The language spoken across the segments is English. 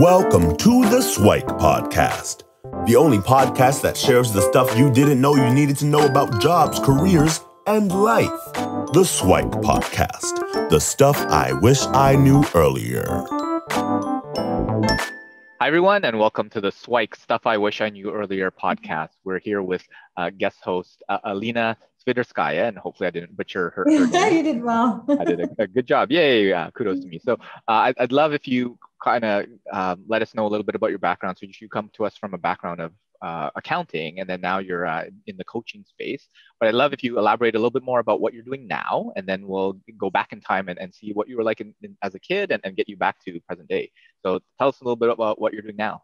Welcome to the Swike Podcast, the only podcast that shares the stuff you didn't know you needed to know about jobs, careers, and life. The Swike Podcast, the stuff I wish I knew earlier. Hi, everyone, and welcome to the Swike Stuff I Wish I Knew Earlier podcast. We're here with uh, guest host uh, Alina Sviderskaya, and hopefully I didn't butcher her. her name. you did well. I did a, a, good job. Yay! Uh, kudos to me. So uh, I'd, I'd, love if you kind of um, let us know a little bit about your background. So you come to us from a background of uh, accounting, and then now you're uh, in the coaching space. But I'd love if you elaborate a little bit more about what you're doing now, and then we'll go back in time and, and see what you were like in, in, as a kid and, and get you back to present day. So tell us a little bit about what you're doing now.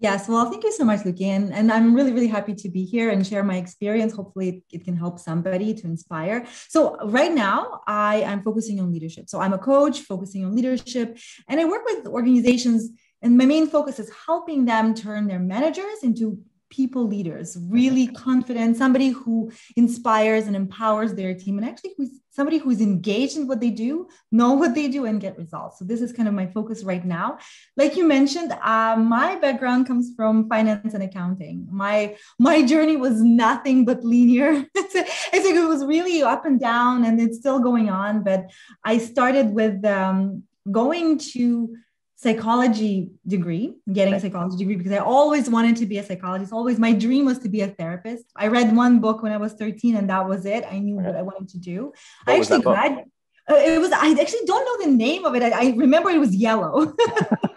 Yes, well, thank you so much, Luki. And, and I'm really, really happy to be here and share my experience. Hopefully, it, it, can help somebody to inspire. So, right now, I am focusing on leadership. So, I'm a coach focusing on leadership, and I work with organizations. And my main focus is helping them turn their managers into people leaders, really confident, somebody who inspires and empowers their team, and actually who's somebody who's engaged in what they do, know what they do, and get results. So this is kind of my focus right now. Like you mentioned, uh, my background comes from finance and accounting. My my journey was nothing but linear. I think it was really up and down, and it's still going on. But I started with um, going to psychology degree, getting a psychology degree because I always wanted to be a psychologist. Always my dream was to be a therapist. I read one book when I was 13 and that was it. I knew what I wanted to do. What I actually grad, uh, it was i actually don't know the name of it. I, I remember it was yellow.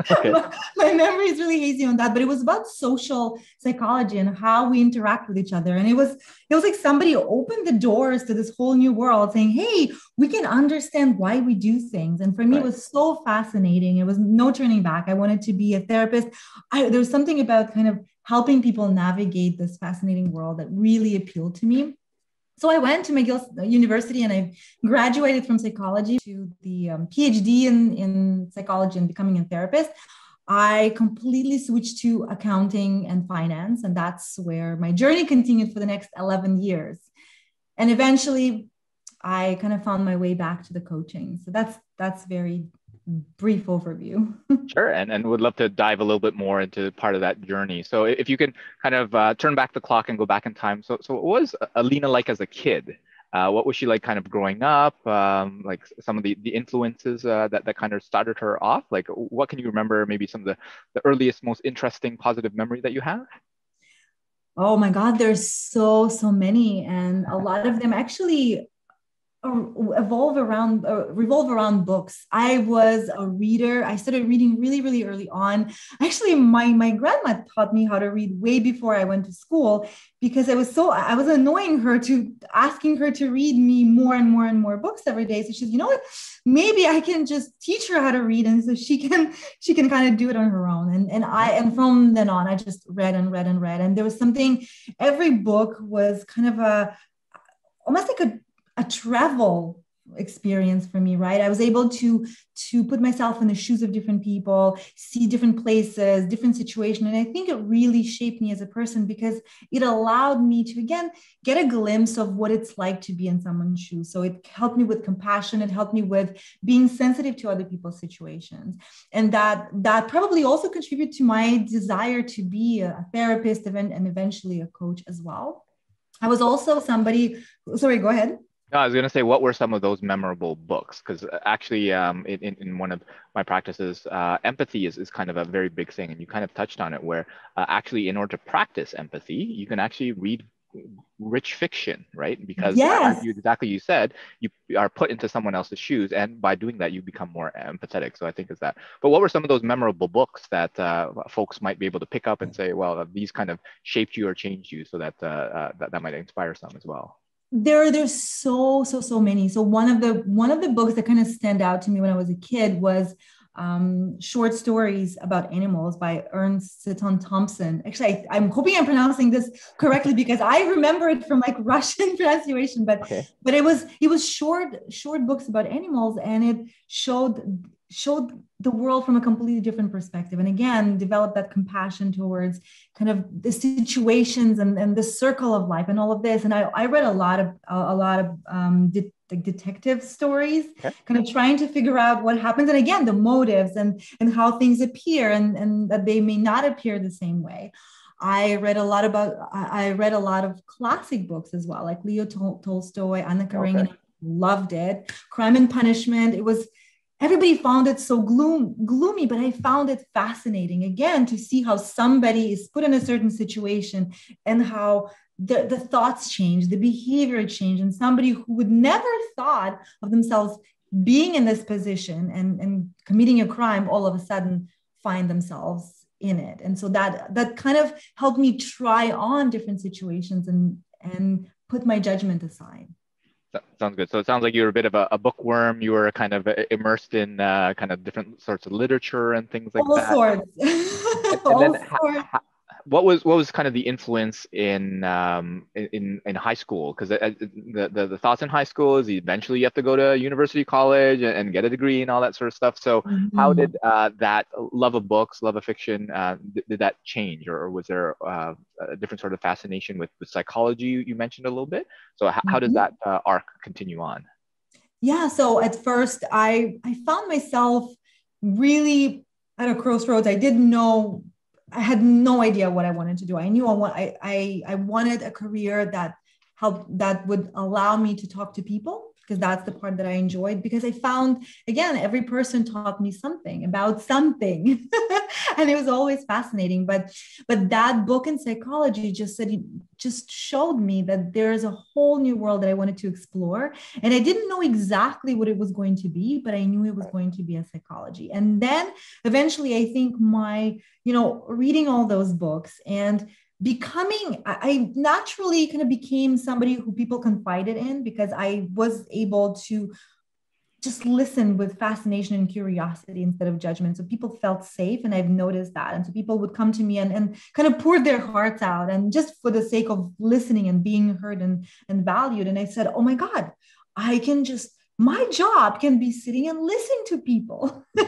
Okay. my memory is really hazy on that but it was about social psychology and how we interact with each other. And it was it was like somebody opened the doors to this whole new world saying hey we can understand why we do things. And for me right. it was so fascinating. It was no turning back. I wanted to be a therapist. I, there was something about kind of helping people navigate this fascinating world that really appealed to me so I went to McGill University and I graduated from psychology to the um, PhD in, in psychology and becoming a therapist. I completely switched to accounting and finance, and that's where my journey continued for the next 11 years. And eventually, I kind of found my way back to the coaching. So that's that's very brief overview. sure, and, and would love to dive a little bit more into part of that journey. So if you can kind of uh, turn back the clock and go back in time. So, so what was Alina like as a kid? Uh, what was she like kind of growing up? Um, like some of the, the influences uh, that, that kind of started her off? Like what can you remember maybe some of the, the earliest, most interesting positive memory that you have? Oh my God, there's so, so many. And a lot of them actually evolve around uh, revolve around books. I was a reader. I started reading really really early on. Actually my my grandma taught me how to read way before i went to school because i was so i was annoying her to asking her to read me more and more and more books every day. So she's you know what? Maybe i can just teach her how to read and so she can she can kind of do it on her own. And and i and from then on i just read and read and read. And there was something every book was kind of a almost like a a travel experience for me right? I was able to to put myself in the shoes of different people see different places different situations and i think it really shaped me as a person because it allowed me to again get a glimpse of what it's like to be in someone's shoes. So it helped me with compassion. It helped me with being sensitive to other people's situations. And that that probably also contributed to my desire to be a therapist and eventually a coach as well. I was also somebody sorry go ahead no, I was going to say, what were some of those memorable books? Because uh, actually, um, in, in one of my practices, uh, empathy is, is kind of a very big thing. And you kind of touched on it, where uh, actually, in order to practice empathy, you can actually read rich fiction, right? Because yes. you, exactly you said, you are put into someone else's shoes. And by doing that, you become more empathetic. So I think it's that. But what were some of those memorable books that uh, folks might be able to pick up and say, well, these kind of shaped you or changed you so that, uh, uh, that, that might inspire some as well? There there's so so so many so one of the one of the books that kind of stand out to me when i was a kid was um, short stories about animals by ernst seton thompson actually I, am hoping i'm pronouncing this correctly because i remember it from like russian pronunciation but okay. but it was it was short short books about animals and it showed showed the world from a completely different perspective and again developed that compassion towards kind of the situations and, and the circle of life and all of this and i, I read a lot of a lot of um, de- like detective stories okay. kind of trying to figure out what happens and again the motives and and how things appear and and that they may not appear the same way i read a lot about i read a lot of classic books as well like leo Tol- tolstoy anna karenina okay. loved it crime and punishment it was everybody found it so gloom, gloomy, but I found it fascinating again to see how somebody is put in a certain situation and how the, the thoughts change, the behavior change, and somebody who would never thought of themselves being in this position and, and committing a crime all of a sudden find themselves in it. And so that that kind of helped me try on different situations and and put my judgment aside. Sounds good. So it sounds like you were a bit of a, a bookworm. You were kind of uh, immersed in uh, kind of different sorts of literature and things like All that. Sorts. and, and then sorts what was what was kind of the influence in um, in in high school? Because the, the, the the thoughts in high school is eventually you have to go to university, college, and, and get a degree and all that sort of stuff. So mm-hmm. how did uh, that love of books, love of fiction, uh, th- did that change, or, was there uh, a different sort of fascination with with psychology? You, you mentioned a little bit. So h- mm-hmm. how does that uh, arc continue on? Yeah. So at first, I I found myself really at a crossroads. I didn't know I had no idea what I wanted to do. I knew I want I I, I wanted a career that helped that would allow me to talk to people because that's the part that I enjoyed because I found again every person taught me something about something. And it was always fascinating but but that book in psychology just said just showed me that there is a whole new world that I wanted to explore. And I didn't know exactly what it was going to be but I knew it was going to be a psychology. And then eventually I think my you know reading all those books and becoming I, naturally kind of became somebody who people confided in because i was able to just listen with fascination and curiosity instead of judgment. So people felt safe and i've noticed that. And so people would come to me and, and kind of pour their hearts out and just for the sake of listening and being heard and, and valued. And i said oh my god i can just my job can be sitting and listening to people.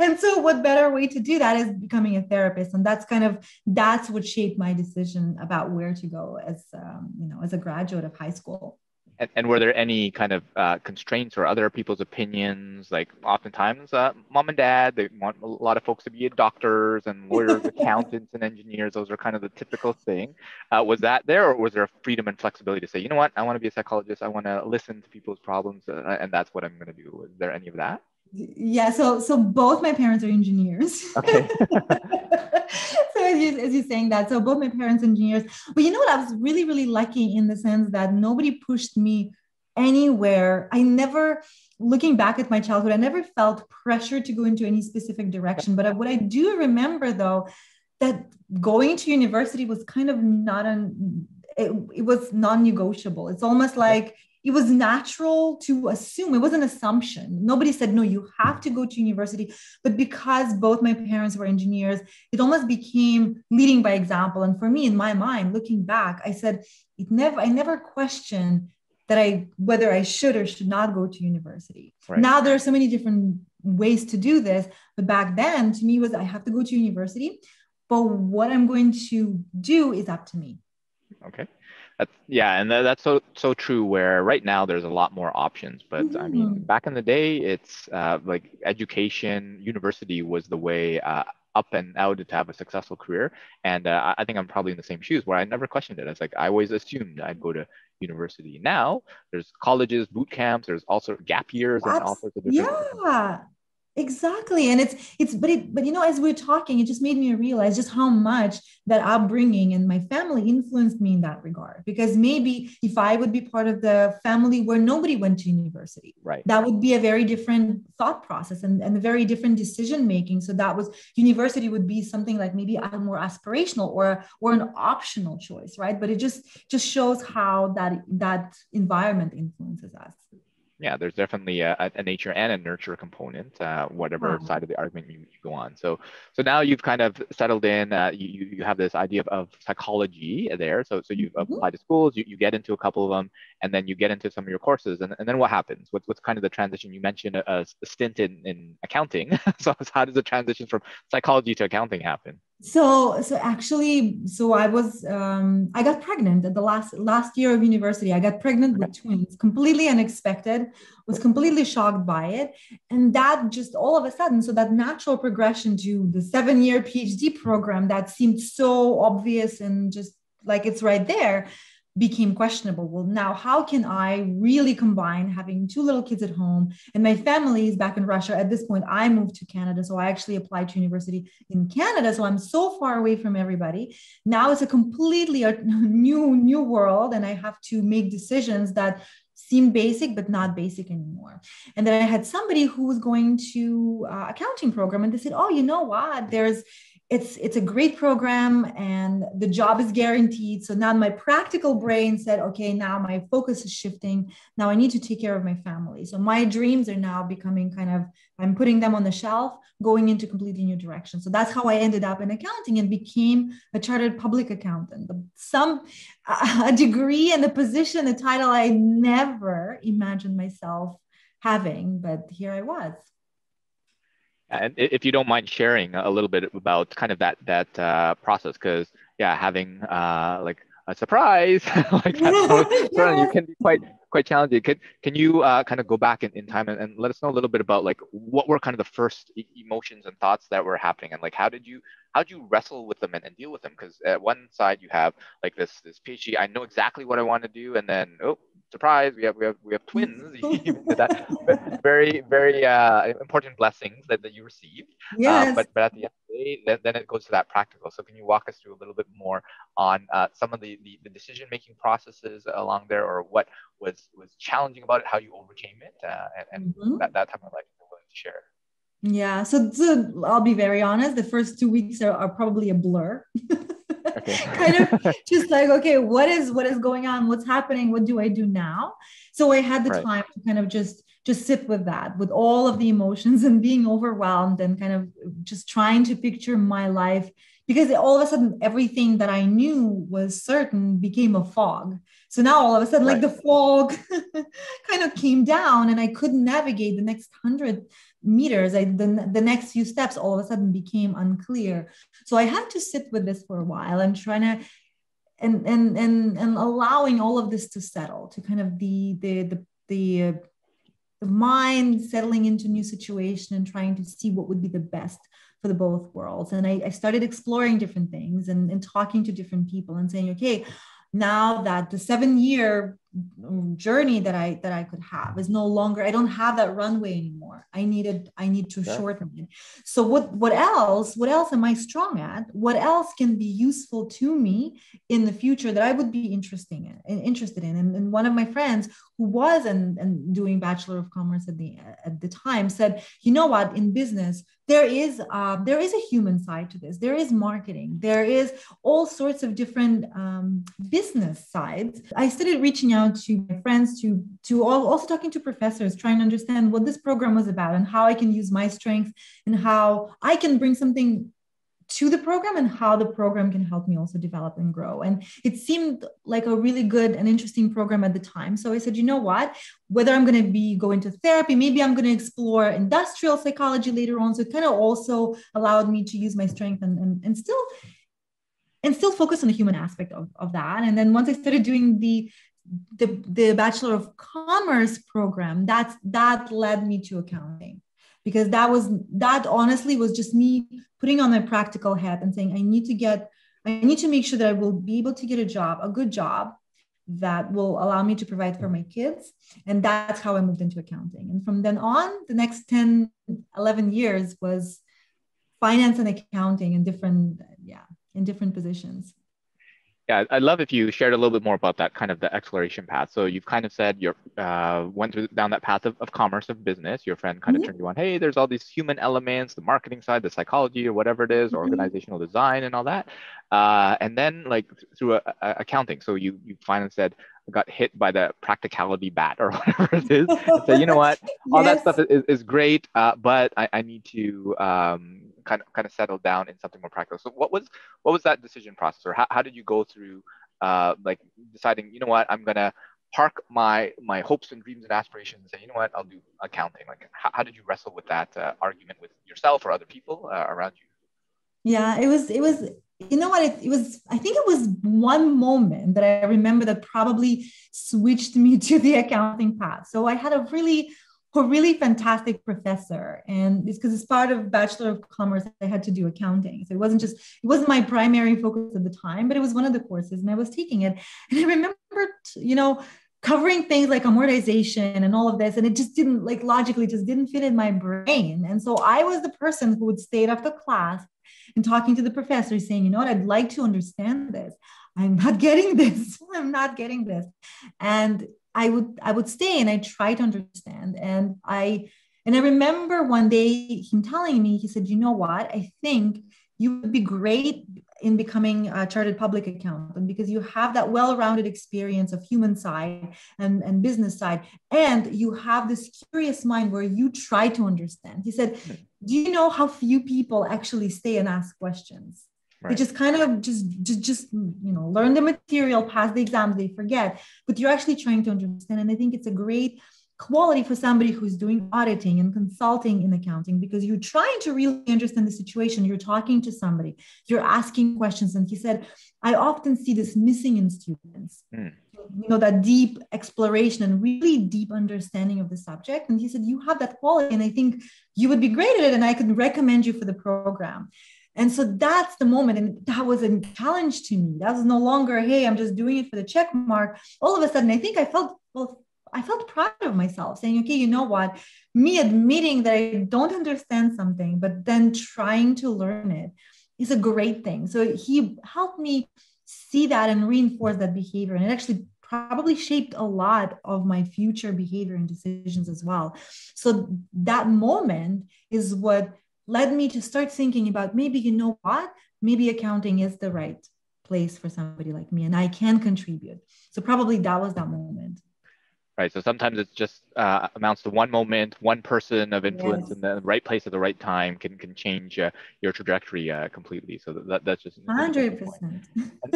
And so what better way to do that is becoming a therapist. And that's kind of that's what shaped my decision about where to go as um, you know as a graduate of high school and, and were there any kind of uh, constraints or other people's opinions? Like oftentimes, uh, mom and dad, they want a lot of folks to be doctors and lawyers, accountants, and engineers. Those are kind of the typical thing. Uh, was that there, or was there freedom and flexibility to say, you know what, I want to be a psychologist. I want to listen to people's problems, uh, and that's what I'm going to do. Was there any of that? Yeah so so both my parents are engineers. Okay. So as, you, as you're saying that so both my parents engineers. But you know what? I was really really lucky in the sense that nobody pushed me anywhere. I never looking back at my childhood i never felt pressure to go into any specific direction. But what i do remember though that going to university was kind of not an it, it was non-negotiable. It's almost like it was natural to assume it was an assumption. Nobody said no you have to go to university. But because both my parents were engineers it almost became leading by example. And for me in my mind looking back i said it never i never questioned that i whether i should or should not go to university. Right. now there are so many different ways to do this but back then to me was i have to go to university but what i'm going to do is up to me. Okay that's, yeah, and that, that's so so true. Where right now there's a lot more options, but mm-hmm. I mean, mm-hmm. back in the day, it's uh, like education, university was the way uh, up and out to have a successful career. And uh, I think I'm probably in the same shoes where I never questioned it. It's like I always assumed I'd go to university. Now there's colleges, boot camps, there's also gap years That's, and all sorts of different. Yeah, exactly and it's it's but it but you know as we are talking it just made me realize just how much that upbringing and my family influenced me in that regard. Because maybe if i would be part of the family where nobody went to university right. that would be a very different thought process and, and a very different decision making. So that was university would be something like maybe a more aspirational or or an optional choice right? But it just just shows how that that environment influences us yeah, there's definitely a, a, nature and a nurture component, uh, whatever mm-hmm. side of the argument you, you, go on. So, so now you've kind of settled in. Uh, you, you have this idea of, of psychology there. So, so you mm-hmm. apply to schools, you, you get into a couple of them, and then you get into some of your courses. And, and then what happens? What's, what's kind of the transition? You mentioned a, a stint in, in accounting. so, how does the transition from psychology to accounting happen? So, so actually, so I was, um, I got pregnant at the last last year of university. I got pregnant with twins, completely unexpected. Was completely shocked by it, and that just all of a sudden, so that natural progression to the seven year PhD program that seemed so obvious and just like it's right there became questionable. Well, now how can I really combine having two little kids at home and my family is back in Russia? At this point, I moved to Canada. So I actually applied to university in Canada. So I'm so far away from everybody. Now it's a completely new, new world. And I have to make decisions that seem basic but not basic anymore and then i had somebody who was going to uh, accounting program and they said oh you know what there's it's it's a great program and the job is guaranteed. So now my practical brain said okay now my focus is shifting. Now i need to take care of my family. So my dreams are now becoming kind of i'm putting them on the shelf going into completely new direction so that's how i ended up in accounting and became a chartered public accountant. Some a degree and a position a title i never imagined myself having but here i was and if you don't mind sharing a little bit about kind of that that uh, process, because yeah, having uh, like a surprise like that, yeah. you can be quite quite challenging. Can can you uh, kind of go back in, in time and, and let us know a little bit about like what were kind of the first emotions and thoughts that were happening, and like how did you how do you wrestle with them and, and deal with them? Because at one side you have like this this PhD, I know exactly what I want to do, and then oh surprise, we have we have we have twins. that very very uh, important blessings that, that you received. Uh, yes. But but at the end of the day, then, then it goes to that practical. So can you walk us through a little bit more on uh, some of the, the, the decision making processes along there, or what was was challenging about it, how you overcame it, uh, and, and mm-hmm. that that type of life you're willing to share. Yeah, so, so I'll be very honest. The first two weeks are, are probably a blur. okay. kind of just like okay what is what is going on what's happening what do i do now so i had the right. time to kind of just just sit with that with all of the emotions and being overwhelmed and kind of just trying to picture my life because all of a sudden everything that i knew was certain became a fog so now all of a sudden right. like the fog kind of came down and i couldn't navigate the next hundred meters I, the, the next few steps all of a sudden became unclear. So i had to sit with this for a while and trying to and and and and allowing all of this to settle to kind of the the the the, uh, the mind settling into new situation and trying to see what would be the best for the both worlds. And i, I started exploring different things and, and talking to different people and saying okay now that the seven year journey that i that i could have. Is no longer i don't have that runway anymore. I needed i need to yeah. shorten it. So what what else what else am i strong at? What else can be useful to me in the future that i would be interesting in interested in? And, and one of my friends who was and, and doing bachelor of commerce at the at the time said you know what? In business there is uh, there is a human side to this. There is marketing. There is all sorts of different um, business sides. I started reaching out to my friends to to also talking to professors trying to understand what this program was about and how i can use my strengths and how i can bring something to the program and how the program can help me also develop and grow. And it seemed like a really good and interesting program at the time. So I said, you know what? Whether I'm going to be going to therapy, maybe I'm going to explore industrial psychology later on. So it kind of also allowed me to use my strength and, and, and still and still focus on the human aspect of, of that. And then once I started doing the the, the Bachelor of Commerce program, that's that led me to accounting. Because that was that honestly was just me putting on my practical hat and saying i need to get i need to make sure that i will be able to get a job a good job that will allow me to provide for my kids. And that's how i moved into accounting. And from then on the next 10 11 years was finance and accounting in different yeah in different positions yeah, I'd love if you shared a little bit more about that kind of the exploration path. So you've kind of said you uh, went through down that path of, of commerce of business. Your friend kind mm-hmm. of turned you on, hey, there's all these human elements, the marketing side, the psychology, or whatever it is, mm-hmm. organizational design, and all that. Uh, and then like through a, a accounting. So you you finally said got hit by the practicality bat or whatever it is. so you know what, all yes. that stuff is, is great, uh, but I, I need to um, kind of kind of settle down in something more practical. So what was what was that decision process, or how, how did you go through uh, like deciding, you know what, I'm gonna park my my hopes and dreams and aspirations and say, you know what, I'll do accounting. Like how, how did you wrestle with that uh, argument with yourself or other people uh, around you? Yeah, it was, it was, you know what? It, it was, I think it was one moment that I remember that probably switched me to the accounting path. So I had a really a really fantastic professor and it's because it's part of bachelor of commerce i had to do accounting so it wasn't just it wasn't my primary focus at the time but it was one of the courses and i was taking it and i remember you know covering things like amortization and all of this and it just didn't like logically just didn't fit in my brain and so i was the person who would stay after class and talking to the professor saying you know what i'd like to understand this i'm not getting this i'm not getting this and I would I would stay and I try to understand. And I and I remember one day him telling me, he said, you know what? I think you would be great in becoming a chartered public accountant because you have that well-rounded experience of human side and, and business side and you have this curious mind where you try to understand he said do you know how few people actually stay and ask questions Right. They just kind of just, just just you know learn the material, pass the exams, they forget. But you're actually trying to understand, and I think it's a great quality for somebody who's doing auditing and consulting in accounting because you're trying to really understand the situation. You're talking to somebody, you're asking questions. And he said, I often see this missing in students. Mm. You know, that deep exploration and really deep understanding of the subject. And he said, You have that quality, and I think you would be great at it, and I could recommend you for the program. And so that's the moment. And that was a challenge to me. That was no longer, hey, I'm just doing it for the check mark. All of a sudden, I think I felt, well, I felt proud of myself saying, okay, you know what? Me admitting that I don't understand something, but then trying to learn it is a great thing. So he helped me see that and reinforce that behavior. And it actually probably shaped a lot of my future behavior and decisions as well. So that moment is what led me to start thinking about maybe, you know what? Maybe accounting is the right place for somebody like me and I can contribute. So probably that was that moment. Right. So sometimes it's just uh, amounts to one moment, one person of influence yes. in the right place at the right time can can change uh, your trajectory uh, completely. So that, that's just hundred percent.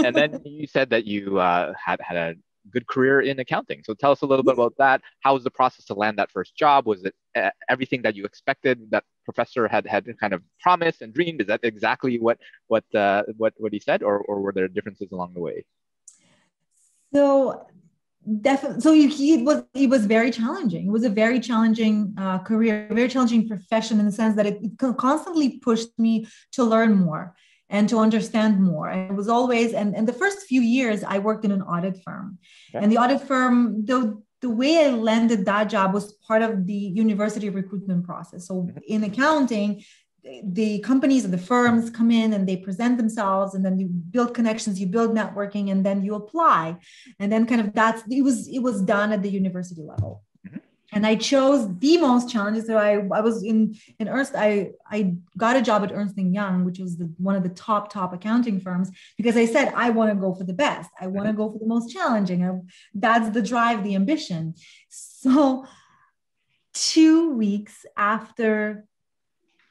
And then you said that you uh, had had a good career in accounting. So tell us a little bit about that. How was the process to land that first job? Was it uh, everything that you expected that professor had had kind of promised and dreamed? Is that exactly what what uh, what what he said, or or were there differences along the way? So definitely so he was it was very challenging it was a very challenging uh, career very challenging profession in the sense that it, it constantly pushed me to learn more and to understand more. And it was always, and, and the first few years I worked in an audit firm. Okay. And the audit firm, the, the way I landed that job was part of the university recruitment process. So mm-hmm. in accounting, the companies and the firms come in and they present themselves and then you build connections you build networking and then you apply and then kind of that's it was it was done at the university level mm-hmm. and I chose the most challenging. So I, I was in in Ernst. I I got a job at Ernst and Young, which was the, one of the top top accounting firms, because I said I want to go for the best. I want to mm-hmm. go for the most challenging. I, that's the drive, the ambition. So two weeks after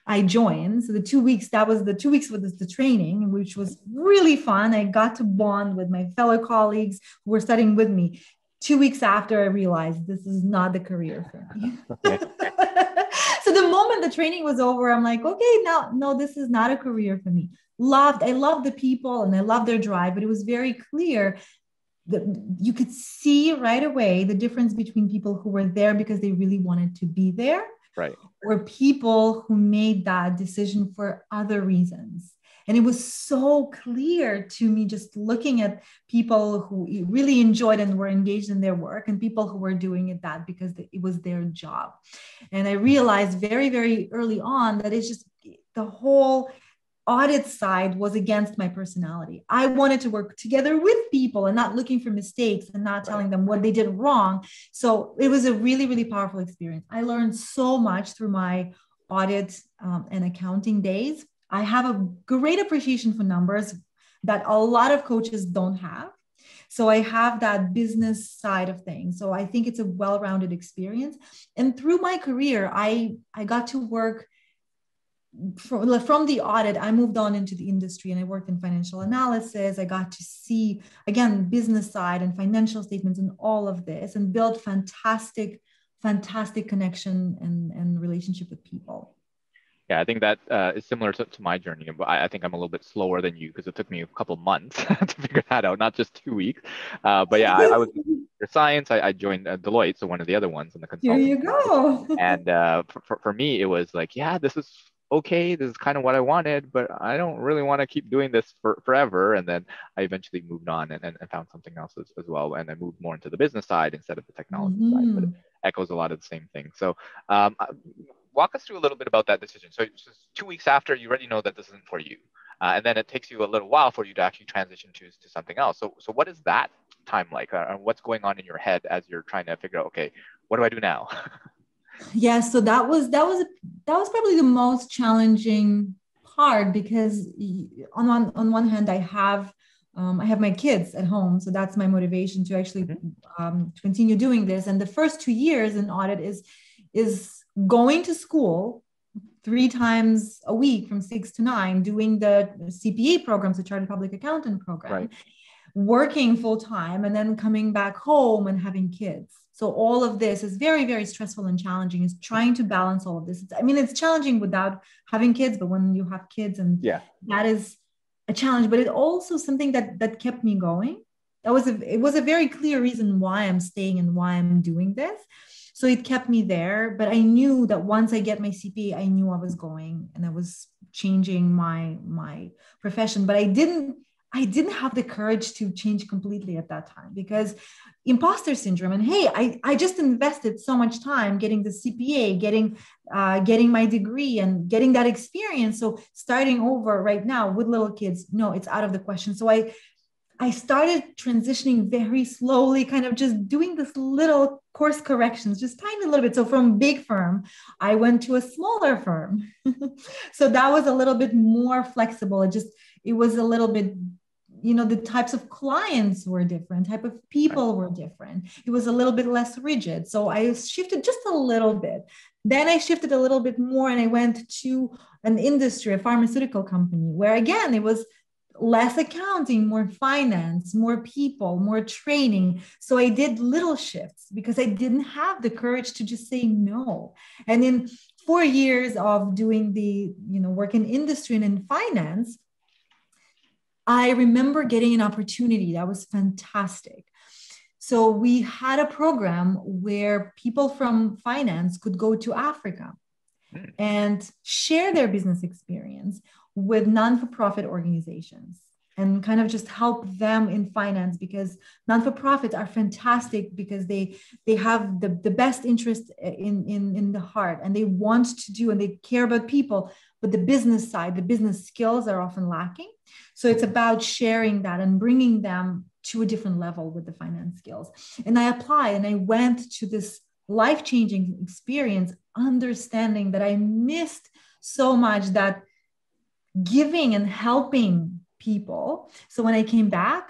I joined. So the two weeks, that was the two weeks with the training, which was really fun. I got to bond with my fellow colleagues who were studying with me two weeks after I realized this is not the career for me. so the moment the training was over, I'm like, okay, now, no, this is not a career for me. Loved, I love the people and I love their drive, but it was very clear that you could see right away the difference between people who were there because they really wanted to be there. Right. Or people who made that decision for other reasons. And it was so clear to me just looking at people who really enjoyed and were engaged in their work and people who were doing it that because it was their job. And I realized very, very early on that it's just the whole audit side was against my personality. I wanted to work together with people and not looking for mistakes and not telling them what they did wrong. So it was a really, really powerful experience. I learned so much through my audit um, and accounting days. I have a great appreciation for numbers that a lot of coaches don't have. So I have that business side of things. So I think it's a well-rounded experience. And through my career, I I got to work from, from the audit, I moved on into the industry and I worked in financial analysis. I got to see again business side and financial statements and all of this and build fantastic, fantastic connection and, and relationship with people Yeah, I think that uh, is similar to, to my journey. But I, I, think I'm a little bit slower than you because it took me a couple months to figure that out, not just two weeks. Uh, but yeah, I, I was for science. I, I joined uh, Deloitte, so one of the other ones in the consulting. Here you go. and uh, for, for me, it was like, yeah, this is okay, this is kind of what I wanted, but I don't really want to keep doing this for forever. And then I eventually moved on and, and, and found something else as, as, well. And I moved more into the business side instead of the technology mm-hmm. side, but it mm-hmm. echoes a lot of the same thing. So um, uh, walk us through a little bit about that decision. So, two weeks after, you already know that this isn't for you. Uh, and then it takes you a little while for you to actually transition to, to something else. So, so what is that time like? Uh, what's going on in your head as you're trying to figure out, okay, what do I do now? yeah so that was that was that was probably the most challenging part because on one on one hand i have um, i have my kids at home so that's my motivation to actually mm-hmm. um, continue doing this and the first two years in audit is is going to school three times a week from six to nine doing the cpa programs the chartered public accountant program right. working full time and then coming back home and having kids so all of this is very, very stressful and challenging. Is trying to balance all of this. It's, I mean, it's challenging without having kids, but when you have kids, and yeah, that is a challenge. But it also something that that kept me going. That was a it was a very clear reason why I'm staying and why I'm doing this. So it kept me there. But I knew that once I get my CPA, I knew I was going and I was changing my my profession. But I didn't I didn't have the courage to change completely at that time because imposter syndrome and hey I, I just invested so much time getting the cpa getting uh, getting my degree and getting that experience. So starting over right now with little kids no it's out of the question. So i i started transitioning very slowly kind of just doing this little course corrections just tiny little bit. So from big firm i went to a smaller firm. So that was a little bit more flexible. It just it was a little bit you know the types of clients were different type of people were different. It was a little bit less rigid. So i shifted just a little bit. Then i shifted a little bit more and i went to an industry a pharmaceutical company where again it was less accounting more finance more people more training. So i did little shifts because i didn't have the courage to just say no. And in four years of doing the you know work in industry and in finance I remember getting an opportunity that was fantastic. So we had a program where people from finance could go to Africa hmm. and share their business experience with non-for-profit organizations and kind of just help them in finance because non-for-profits are fantastic because they they have the, the best interest in, in in the heart and they want to do and they care about people but the business side the business skills are often lacking so it's about sharing that and bringing them to a different level with the finance skills. And I applied and I went to this life changing experience, understanding that I missed so much that giving and helping people. So when I came back,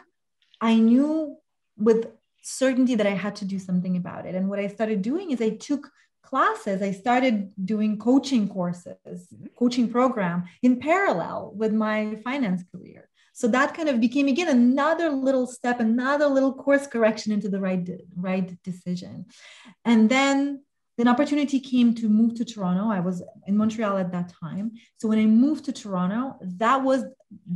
I knew with certainty that I had to do something about it. And what I started doing is I took classes i started doing coaching courses mm-hmm. coaching program in parallel with my finance career. So that kind of became again another little step another little course correction into the right right decision. And then an opportunity came to move to toronto. I was in montreal at that time. So when i moved to toronto that was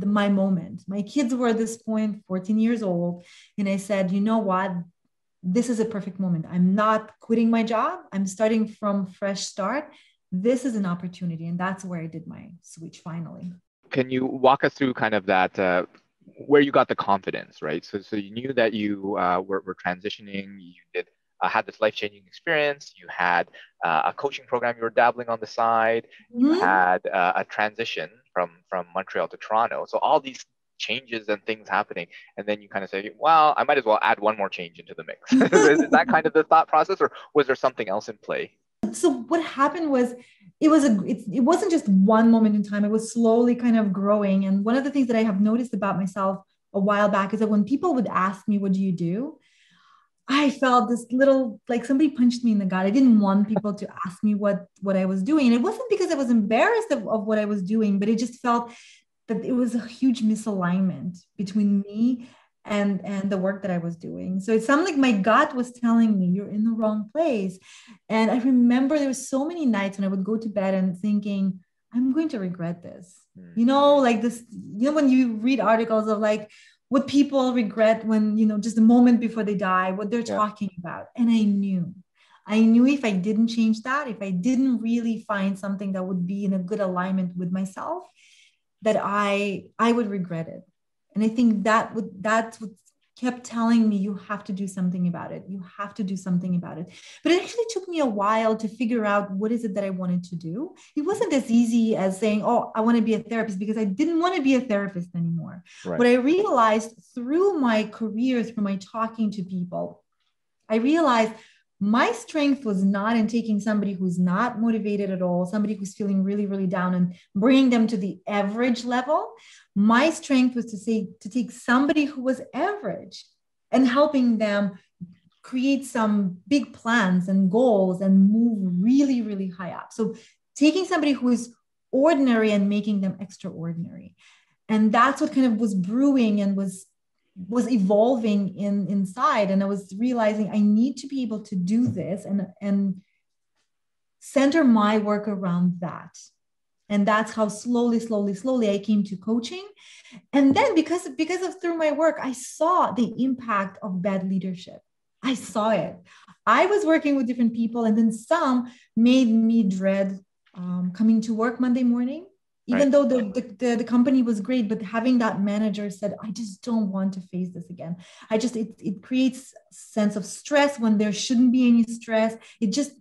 the, my moment. My kids were at this point 14 years old and i said you know what this is a perfect moment. I'm not quitting my job. I'm starting from fresh start. This is an opportunity. And that's where I did my switch finally. Can you walk us through kind of that, uh, where you got the confidence, right? So, so you knew that you uh, were, were transitioning, you did uh, had this life-changing experience. You had uh, a coaching program you were dabbling on the side. You mm-hmm. had uh, a transition from from Montreal to Toronto. So all these changes and things happening. And then you kind of say well i might as well add one more change into the mix. Is that kind of the thought process or was there something else in play? So what happened was it was a it, it wasn't just one moment in time. It was slowly kind of growing. And one of the things that i have noticed about myself a while back is that when people would ask me what do you do? I felt this little like somebody punched me in the gut. I didn't want people to ask me what what I was doing, and it wasn't because I was embarrassed of, of what I was doing, but it just felt that it was a huge misalignment between me and and the work that I was doing. So it sounded like my gut was telling me you're in the wrong place. And I remember there were so many nights when I would go to bed and thinking, I'm going to regret this. Mm. You know, like this, you know, when you read articles of like what people regret when, you know, just the moment before they die, what they're yeah. talking about. And I knew, I knew if I didn't change that, if I didn't really find something that would be in a good alignment with myself, that I I would regret it. And I think that would that's what kept telling me you have to do something about it you have to do something about it but it actually took me a while to figure out what is it that i wanted to do it wasn't as easy as saying oh i want to be a therapist because i didn't want to be a therapist anymore right. what i realized through my career through my talking to people i realized my strength was not in taking somebody who's not motivated at all, somebody who's feeling really, really down and bringing them to the average level. My strength was to say, to take somebody who was average and helping them create some big plans and goals and move really, really high up. So taking somebody who is ordinary and making them extraordinary. And that's what kind of was brewing and was was evolving in inside. And i was realizing i need to be able to do this and and center my work around that. And that's how slowly slowly slowly i came to coaching. And then because because of through my work i saw the impact of bad leadership. I saw it. I was working with different people and then some made me dread um, coming to work monday morning even right. though the, the, the, company was great but having that manager said i just don't want to face this again. I just it, it creates sense of stress when there shouldn't be any stress. It just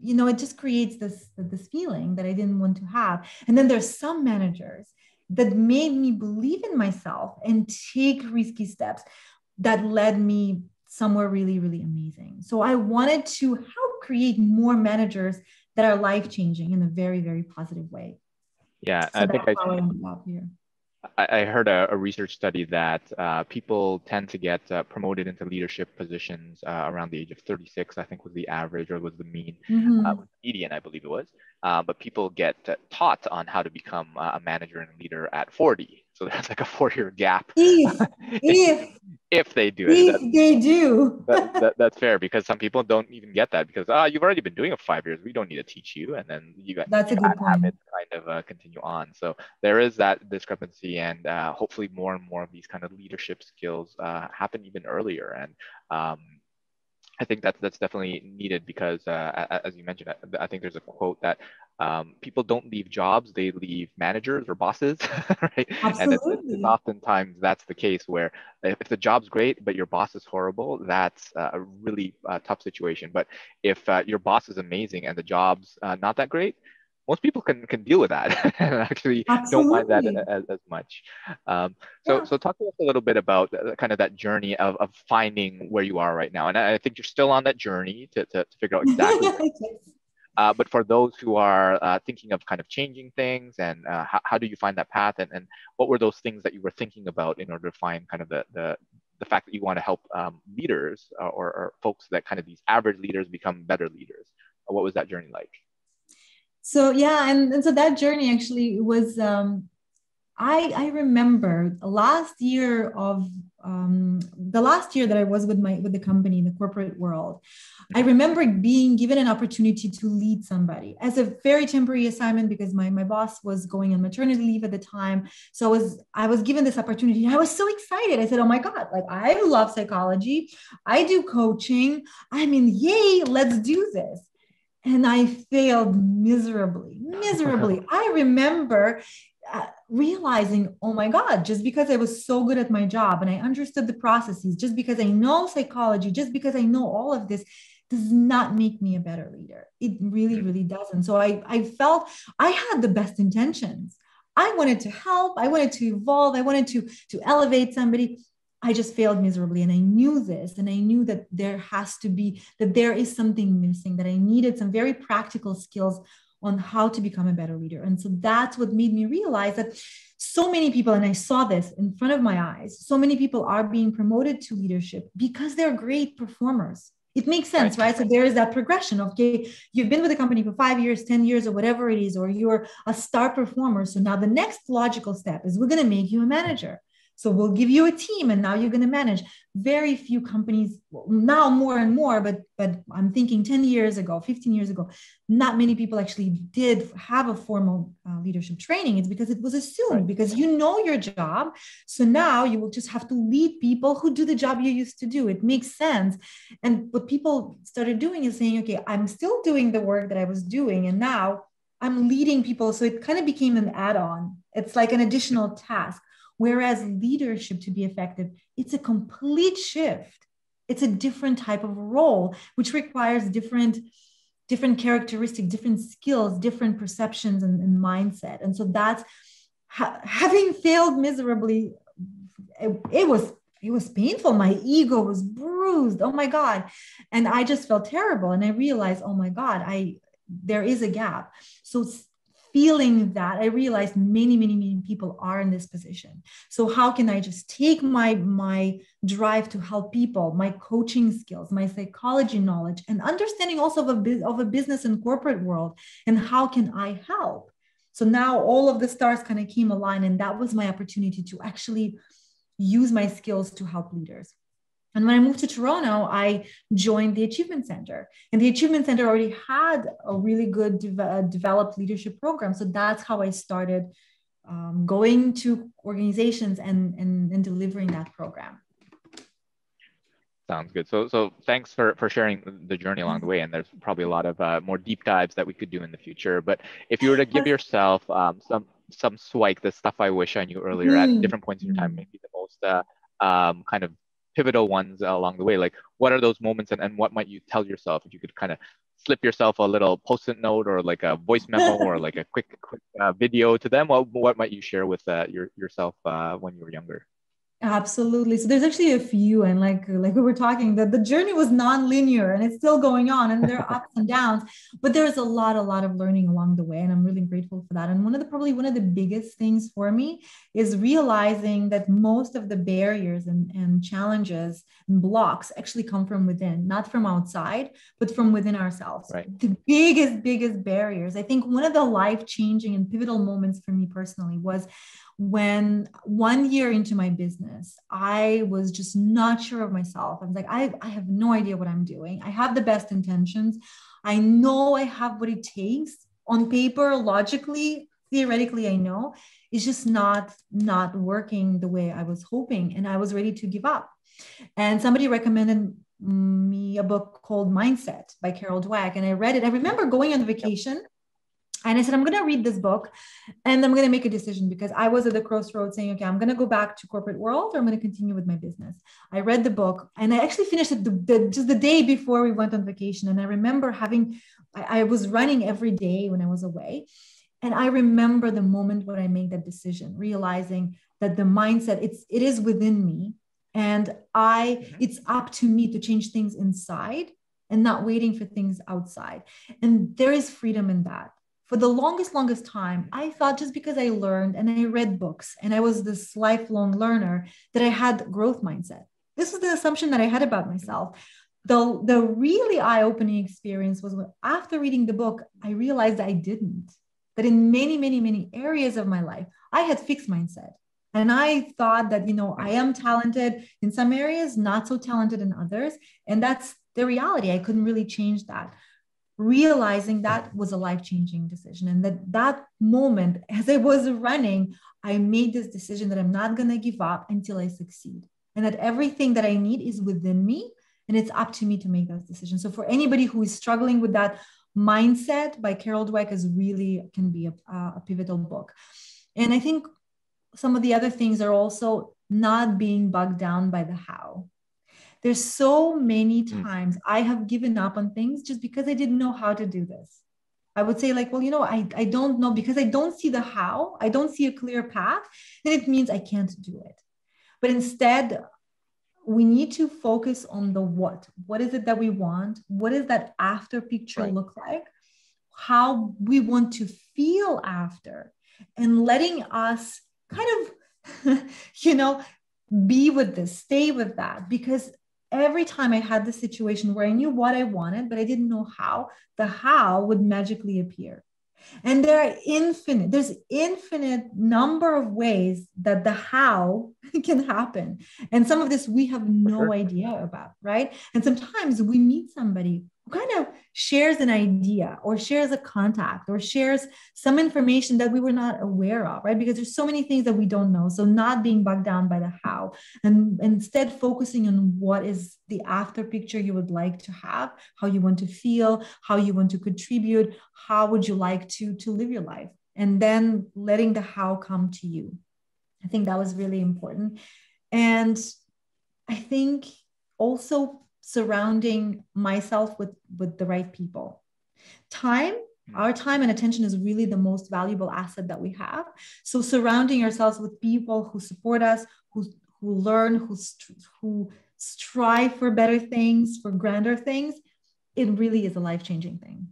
you know it just creates this this feeling that i didn't want to have. And then there's some managers that made me believe in myself and take risky steps that led me somewhere really really amazing. So i wanted to help create more managers that are life changing in a very very positive way yeah, so I think I, I, I, heard a, a, research study that uh, people tend to get uh, promoted into leadership positions uh, around the age of 36, I think was the average or was the mean, mm-hmm. Uh, median, I believe it was. Uh, but people get uh, taught on how to become a manager and leader at 40. So there's like a four-year gap. If, if, if they do if it. they do. that, that, that's fair because some people don't even get that because ah, you've already been doing it for five years. We don't need to teach you, and then you got that's a good point. Kind of uh, continue on. So there is that discrepancy, and uh, hopefully more and more of these kind of leadership skills uh, happen even earlier. And um, I think that's that's definitely needed because, uh, as you mentioned, I, I, think there's a quote that um, people don't leave jobs; they leave managers or bosses, right? Absolutely. And it's, it's, oftentimes that's the case where if the job's great but your boss is horrible, that's a really uh, tough situation. But if uh, your boss is amazing and the job's uh, not that great, most people can can deal with that and actually Absolutely. don't mind that as, as much. Um, so yeah. so talk to us a little bit about kind of that journey of, of finding where you are right now. And I, I think you're still on that journey to, to, to figure out exactly. Uh, but for those who are uh, thinking of kind of changing things and uh, how, how do you find that path and, and what were those things that you were thinking about in order to find kind of the, the, the fact that you want to help um, leaders or, or folks that kind of these average leaders become better leaders? What was that journey like? so yeah and, and so that journey actually was um, I, I remember last year of um, the last year that I was with my with the company in the corporate world, I remember being given an opportunity to lead somebody as a very temporary assignment because my, my boss was going on maternity leave at the time. So I was I was given this opportunity. I was so excited. I said, "Oh my god! Like I love psychology. I do coaching. I mean, yay! Let's do this." and I failed miserably, miserably. I remember uh, realizing, oh my God, just because I was so good at my job and I understood the processes, just because I know psychology, just because I know all of this, does not make me a better leader. It really, really doesn't. So I, I felt I had the best intentions. I wanted to help. I wanted to evolve. I wanted to, to elevate somebody. I just failed miserably. And I knew this. And I knew that there has to be, that there is something missing, that I needed some very practical skills on how to become a better leader. And so that's what made me realize that so many people, and I saw this in front of my eyes, so many people are being promoted to leadership because they're great performers. It makes sense, right? right? So there is that progression. Okay, you've been with the company for five years, 10 years, or whatever it is, or you're a star performer. So now the next logical step is we're going to make you a manager So we'll give you a team and now you're going to manage. Very few companies now more and more, but but I'm thinking 10 years ago, 15 years ago, not many people actually did have a formal uh, leadership training. It's because it was assumed right. because you know your job. So now you will just have to lead people who do the job you used to do. It makes sense. And what people started doing is saying, okay, I'm still doing the work that I was doing and now I'm leading people. So it kind of became an add on. It's like an additional task. Whereas leadership to be effective, it's a complete shift. It's a different type of role, which requires different different characteristics, different skills, different perceptions and, and mindset. And so that's ha- having failed miserably. It, it was it was painful. My ego was bruised. Oh my God. And I just felt terrible. And I realized, oh my God, I there is a gap. So feeling that i realized many many many people are in this position. So how can i just take my my drive to help people my coaching skills my psychology knowledge and understanding also of a, of a business and corporate world and how can i help? So now all of the stars kind of came aligned and that was my opportunity to actually use my skills to help leaders and when I moved to Toronto, I joined the Achievement Center. And the Achievement Center already had a really good de- uh, developed leadership program. So that's how I started um, going to organizations and, and, and delivering that program. Sounds good. So, so thanks for, for sharing the journey along the way. And there's probably a lot of uh, more deep dives that we could do in the future. But if you were to give yourself um, some some Swike, the stuff I wish I knew earlier mm. at different points in your time, maybe the most uh, um, kind of pivotal ones along the way like what are those moments and, and what might you tell yourself? If you could kind of slip yourself a little post-it note or like a voice memo or like a quick quick uh, video to them what, what might you share with uh, your, yourself uh, when you were younger Absolutely. So there's actually a few, and like like we were talking, that the journey was non-linear and it's still going on, and there are ups and downs, but there's a lot, a lot of learning along the way, and I'm really grateful for that. And one of the probably one of the biggest things for me is realizing that most of the barriers and, and challenges and blocks actually come from within, not from outside, but from within ourselves. Right. The biggest, biggest barriers. I think one of the life-changing and pivotal moments for me personally was when one year into my business, I was just not sure of myself. I was like, I, I have no idea what I'm doing. I have the best intentions. I know I have what it takes on paper, logically, theoretically, I know it's just not not working the way I was hoping. And I was ready to give up. And somebody recommended me a book called Mindset by Carol Dweck. And I read it. I remember going on vacation and I said, I'm going to read this book and I'm going to make a decision because I was at the crossroads saying, okay, I'm going to go back to corporate world or I'm going to continue with my business. I read the book and I actually finished it the, the, just the day before we went on vacation. And I remember having, I, I was running every day when I was away. And I remember the moment when I made that decision, realizing that the mindset, it's, it is within me. And I, mm-hmm. it's up to me to change things inside and not waiting for things outside. And there is freedom in that for the longest, longest time, I thought just because I learned and I read books and I was this lifelong learner that I had growth mindset. This was the assumption that I had about myself. The, the really eye-opening experience was when after reading the book, I realized I didn't. That in many, many, many areas of my life, I had fixed mindset. And I thought that, you know, I am talented in some areas, not so talented in others. And that's the reality. I couldn't really change that realizing that was a life-changing decision. And that that moment as i was running i made this decision that i'm not going to give up until i succeed. And that everything that i need is within me and it's up to me to make those decisions. So for anybody who is struggling with that mindset by carol dweck is really can be a, a pivotal book. And i think some of the other things are also not being bogged down by the how there's so many hmm. times I have given up on things just because I didn't know how to do this. I would say, like, well, you know, I, I don't know because I don't see the how, I don't see a clear path, then it means I can't do it. But instead, we need to focus on the what. What is it that we want? What does that after picture right. look like? How we want to feel after, and letting us kind of, you know, be with this, stay with that, because every time I had the situation where I knew what I wanted, but I didn't know how, the how would magically appear. and there are infinite there's infinite number of ways that the how can happen and some of this we have no sure. idea about right and sometimes we meet somebody who kind of shares an idea or shares a contact or shares some information that we were not aware of right? Because there's so many things that we don't know. So not being bogged down by the how and instead focusing on what is the after picture you would like to have how you want to feel how you want to contribute how would you like to to live your life and then letting the how come to you. I think that was really important. And i think also surrounding myself with with the right people. Time our time and attention is really the most valuable asset that we have. So surrounding ourselves with people who support us who who learn who who strive for better things for grander things it really is a life-changing thing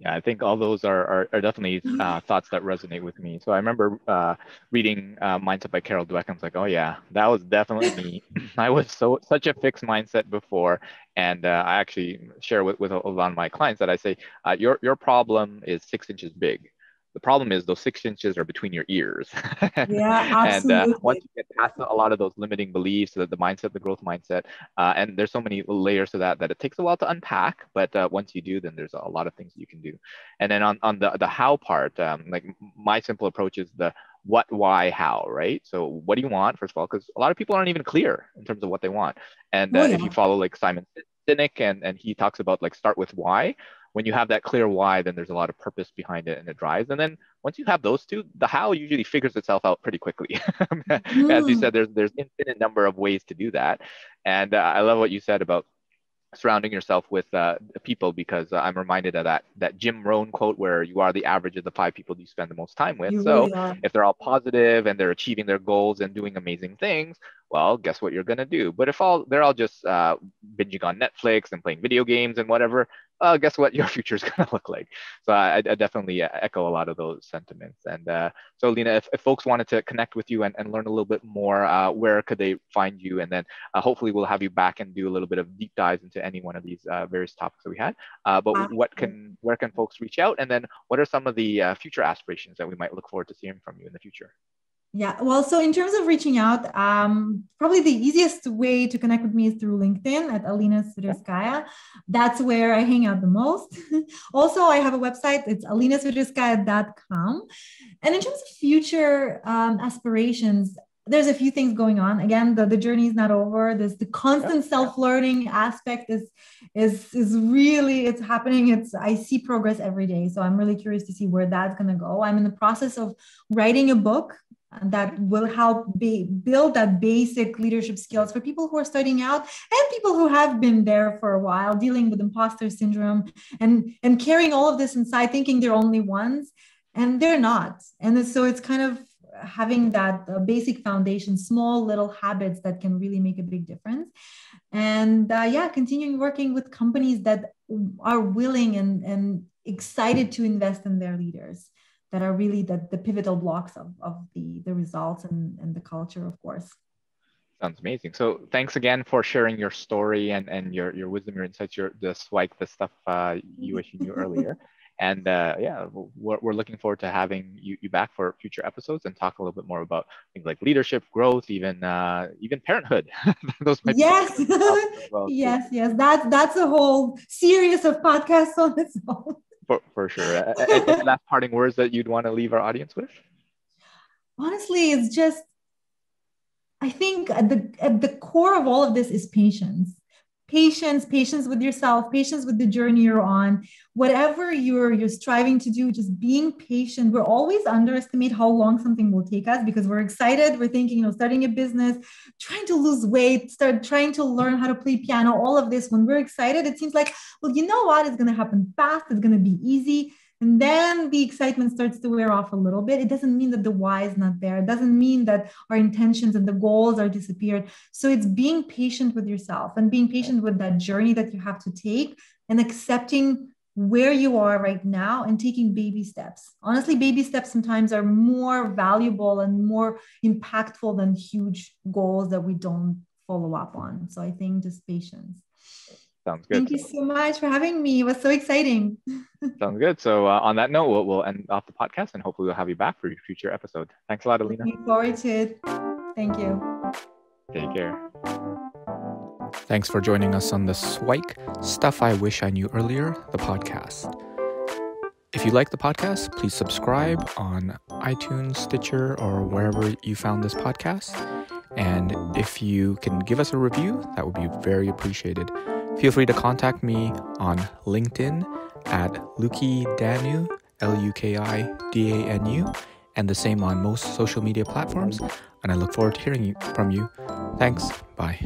yeah, I think all those are are, are definitely mm-hmm. uh, thoughts that resonate with me. So I remember uh, reading uh, Mindset by Carol Dweck. I was like, oh yeah, that was definitely me. I was so such a fixed mindset before, and uh, I actually share with, with a lot of my clients that I say, uh, your your problem is six inches big. The problem is those six inches are between your ears. yeah, absolutely. and uh, once you get past a lot of those limiting beliefs, the, the mindset, the growth mindset, uh, and there's so many layers to that that it takes a while to unpack. But uh, once you do, then there's a lot of things you can do. And then on, on the, the how part, um, like my simple approach is the what, why, how, right? So what do you want, first of all? Because a lot of people aren't even clear in terms of what they want. And uh, oh, yeah. if you follow like Simon Sinek and, and he talks about like start with why, when you have that clear why, then there's a lot of purpose behind it and it drives. And then once you have those two, the how usually figures itself out pretty quickly. mm. As you said, there's there's infinite number of ways to do that. And uh, I love what you said about surrounding yourself with uh, people because uh, I'm reminded of that that Jim Rohn quote where you are the average of the five people you spend the most time with. You so really if they're all positive and they're achieving their goals and doing amazing things, well, guess what you're gonna do? But if all they're all just uh, binging on Netflix and playing video games and whatever, uh, guess what your future is going to look like. So I, I, definitely uh, echo a lot of those sentiments. And uh, so, Lena, if, if, folks wanted to connect with you and, and learn a little bit more, uh, where could they find you? And then uh, hopefully we'll have you back and do a little bit of deep dives into any one of these uh, various topics that we had. but what can, where can folks reach out? And then what are some of the future aspirations that we might look forward to seeing from you in the future? Yeah, well, so in terms of reaching out, um, probably the easiest way to connect with me is through LinkedIn at Alina Svidrskaya. That's where I hang out the most. also, I have a website, it's alinasvidrskaya.com. And in terms of future um, aspirations, there's a few things going on. Again, the, the journey is not over. There's the constant self-learning aspect is is is really it's happening. It's I see progress every day. So I'm really curious to see where that's gonna go. I'm in the process of writing a book that will help be, build that basic leadership skills for people who are starting out and people who have been there for a while dealing with imposter syndrome and and carrying all of this inside thinking they're only ones and they're not. And so it's kind of having that uh, basic foundation small little habits that can really make a big difference. And uh, yeah continuing working with companies that are willing and and excited to invest in their leaders that are really the, the pivotal blocks of, of the, the results and, and the culture, of course. Sounds amazing. So thanks again for sharing your story and, and your, your wisdom, your insights, your the Swike, the stuff uh, you wish you knew earlier. And uh, yeah, we're, we're looking forward to having you, you back for future episodes and talk a little bit more about things like leadership, growth, even uh, even parenthood. Those yes, well, yes, yes. That's that's a whole series of podcasts on its own for, for sure. Any last parting words that you'd want to leave our audience with? Honestly, it's just I think at the at the core of all of this is patience patience patience with yourself patience with the journey you're on. Whatever you're you're striving to do just being patient. We're always underestimate how long something will take us because we're excited. We're thinking you know starting a business trying to lose weight start trying to learn how to play piano all of this. When we're excited it seems like well you know what? It's going to happen fast. It's going to be easy and then the excitement starts to wear off a little bit. It doesn't mean that the why is not there. It doesn't mean that our intentions and the goals are disappeared. So it's being patient with yourself and being patient with that journey that you have to take and accepting where you are right now and taking baby steps. Honestly, baby steps sometimes are more valuable and more impactful than huge goals that we don't follow up on. So I think just patience Sounds good. Thank you so much for having me. It was so exciting. Sounds good. So uh, on that note, we'll, we'll end off the podcast and hopefully we'll have you back for your future episode. Thanks a lot, Alina. Looking forward to it. Thank you. Take care. Thanks for joining us on the Swike Stuff I Wish I Knew Earlier, the podcast. If you like the podcast, please subscribe on iTunes, Stitcher, or wherever you found this podcast. And if you can give us a review, that would be very appreciated. Feel free to contact me on LinkedIn at Luki Danu, L U K I D A N U, and the same on most social media platforms. And I look forward to hearing from you. Thanks. Bye.